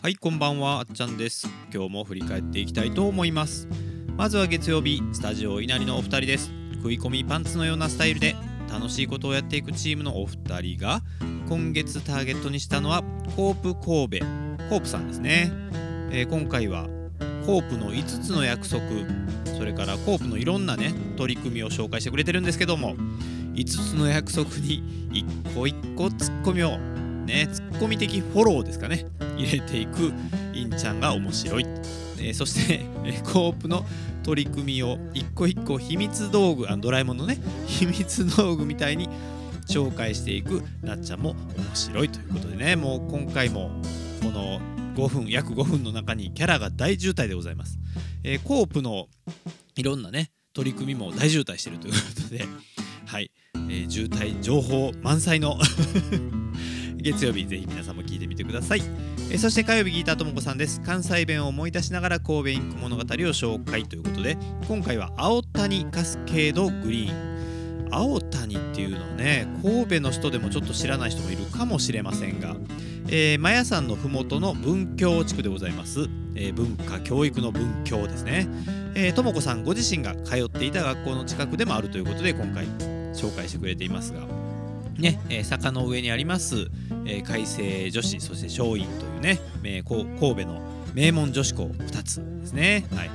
はいこんばんはあっちゃんです。今日も振り返っていきたいと思います。まずは月曜日スタジオ稲荷のお二人です。食い込みパンツのようなスタイルで楽しいことをやっていくチームのお二人が今月ターゲットにしたのはコープ神戸。コープさんですね、えー、今回はコープの5つの約束。それからコープのいろんなね取り組みを紹介してくれてるんですけども5つの約束に一個一個ツッコミをねツッコミ的フォローですかね。入れていくインちゃんが面白い。えー、そして、え、コープの取り組みを一個一個秘密道具あドラえもんのね秘密道具みたいに紹介していくなっちゃんも面白い。ということでねもう今回もこの5分約5分の中にキャラが大渋滞でございます、えー、コープのいろんなね取り組みも大渋滞してるということではい、えー、渋滞情報満載の 月曜日ぜひ皆さんも聞いてみてください。えそして火曜日ギーターともこさんです。関西弁を思い出しながら神戸インク物語を紹介ということで今回は青谷カスケードグリーン。青谷っていうのはね神戸の人でもちょっと知らない人もいるかもしれませんが、えー、マヤ山の麓の文教地区でございます、えー、文化教育の文教ですね。ともこさんご自身が通っていた学校の近くでもあるということで今回紹介してくれていますが。ね、えー、坂の上にあります、えー、海星女子そして松陰というね、えー、神戸の名門女子校2つですね。はい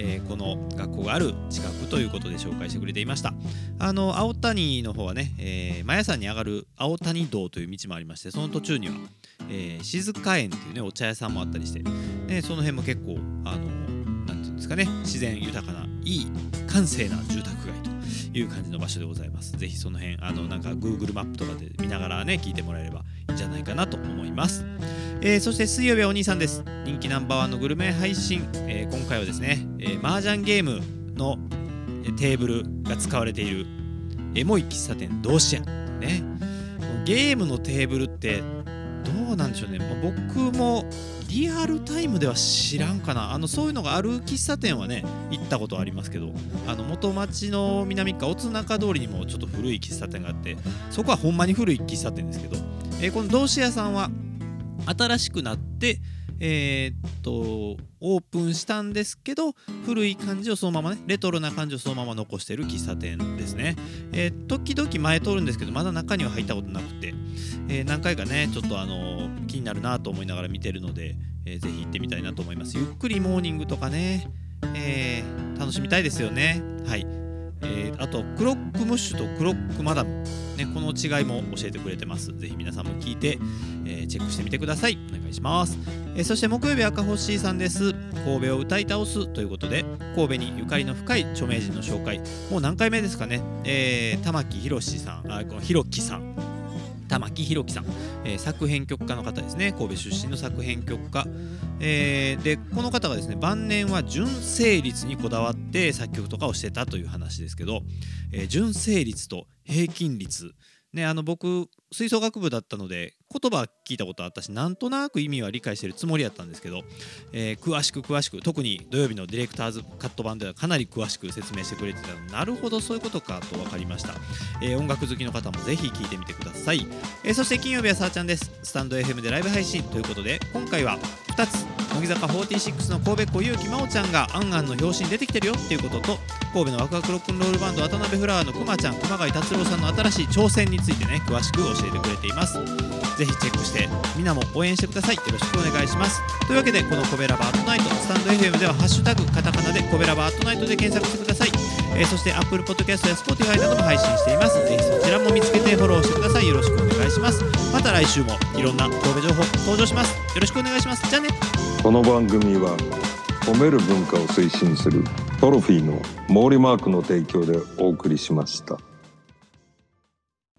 えー、この学校がある近くということで紹介してくれていましたあの青谷の方はね、えー、マヤ山に上がる青谷道という道もありましてその途中には、えー、静香園っていうねお茶屋さんもあったりして、ね、その辺も結構あのなんていうんですかね自然豊かないい閑静な住宅街という感じの場所でございます。ぜひその辺、あの、なんか Google マップとかで見ながらね、聞いてもらえればいいんじゃないかなと思います。えー、そして水曜日はお兄さんです。人気ナンバーワンのグルメ配信、えー、今回はですね、えー、麻雀ゲームのテーブルが使われているエモい喫茶店同志屋ね。ゲームのテーブルってどうなんでしょうね、まあ、僕もリアルタイムでは知らんかな。あのそういうのがある喫茶店はね行ったことありますけどあの元町の南側津中通りにもちょっと古い喫茶店があってそこはほんまに古い喫茶店ですけど、えー、この同志屋さんは新しくなってえー、っとオープンしたんですけど古い感じをそのままねレトロな感じをそのまま残してる喫茶店ですね、えー、時々前通るんですけどまだ中には入ったことなくて、えー、何回かねちょっとあの気になるなと思いながら見てるので、えー、ぜひ行ってみたいなと思います。ゆっくりモーニングとかね、え、楽しみたいですよね。はい。えー、あとクロックムッシュとクロックマダム、ね、この違いも教えてくれてます。ぜひ皆さんも聞いて、えー、チェックしてみてください。お願いします。えー、そして木曜日赤星さんです。神戸を歌い倒すということで、神戸にゆかりの深い著名人の紹介、もう何回目ですかね、えー、玉木宏さん、あ、このひろきさん、玉木宏樹さん、えー、作編曲家の方ですね。神戸出身の作編曲家、えー、でこの方がですね晩年は純正率にこだわって作曲とかをしてたという話ですけど、えー、純正率と平均率。ねあの僕吹奏楽部だったので言葉聞いたことあったしなんとなく意味は理解してるつもりやったんですけど、えー、詳しく詳しく特に土曜日のディレクターズカット版ではかなり詳しく説明してくれてたのなるほどそういうことかと分かりました、えー、音楽好きの方もぜひ聴いてみてください、えー、そして金曜日はさあちゃんです。スタンド FM でライブ配信ということで今回は2つ乃木坂46の神戸っ子結真央ちゃんがあんあんの表紙に出てきてるよ。っていうことと神戸のワクワクロックンロールバンド渡辺フラワーのくまちゃん熊谷達郎さんの新しい挑戦についてね詳しく教えてくれています。ぜひチェックしてみんなも応援してくださいよろしくお願いします。というわけでこのコベラバートナイトスタンド FM ではハッシュタグカタカナでコベラバートナイトで検索してください、えー、そして Apple Podcast や Spotify なども配信しています。ぜひそちらも見つけてフォローしてください。よろしくお願いします。また来週もいろんな神戸情報登場します。よろしくお願いします。じゃあね。この番組は褒める文化を推進するトロフィーの毛利マークの提供でお送りしました。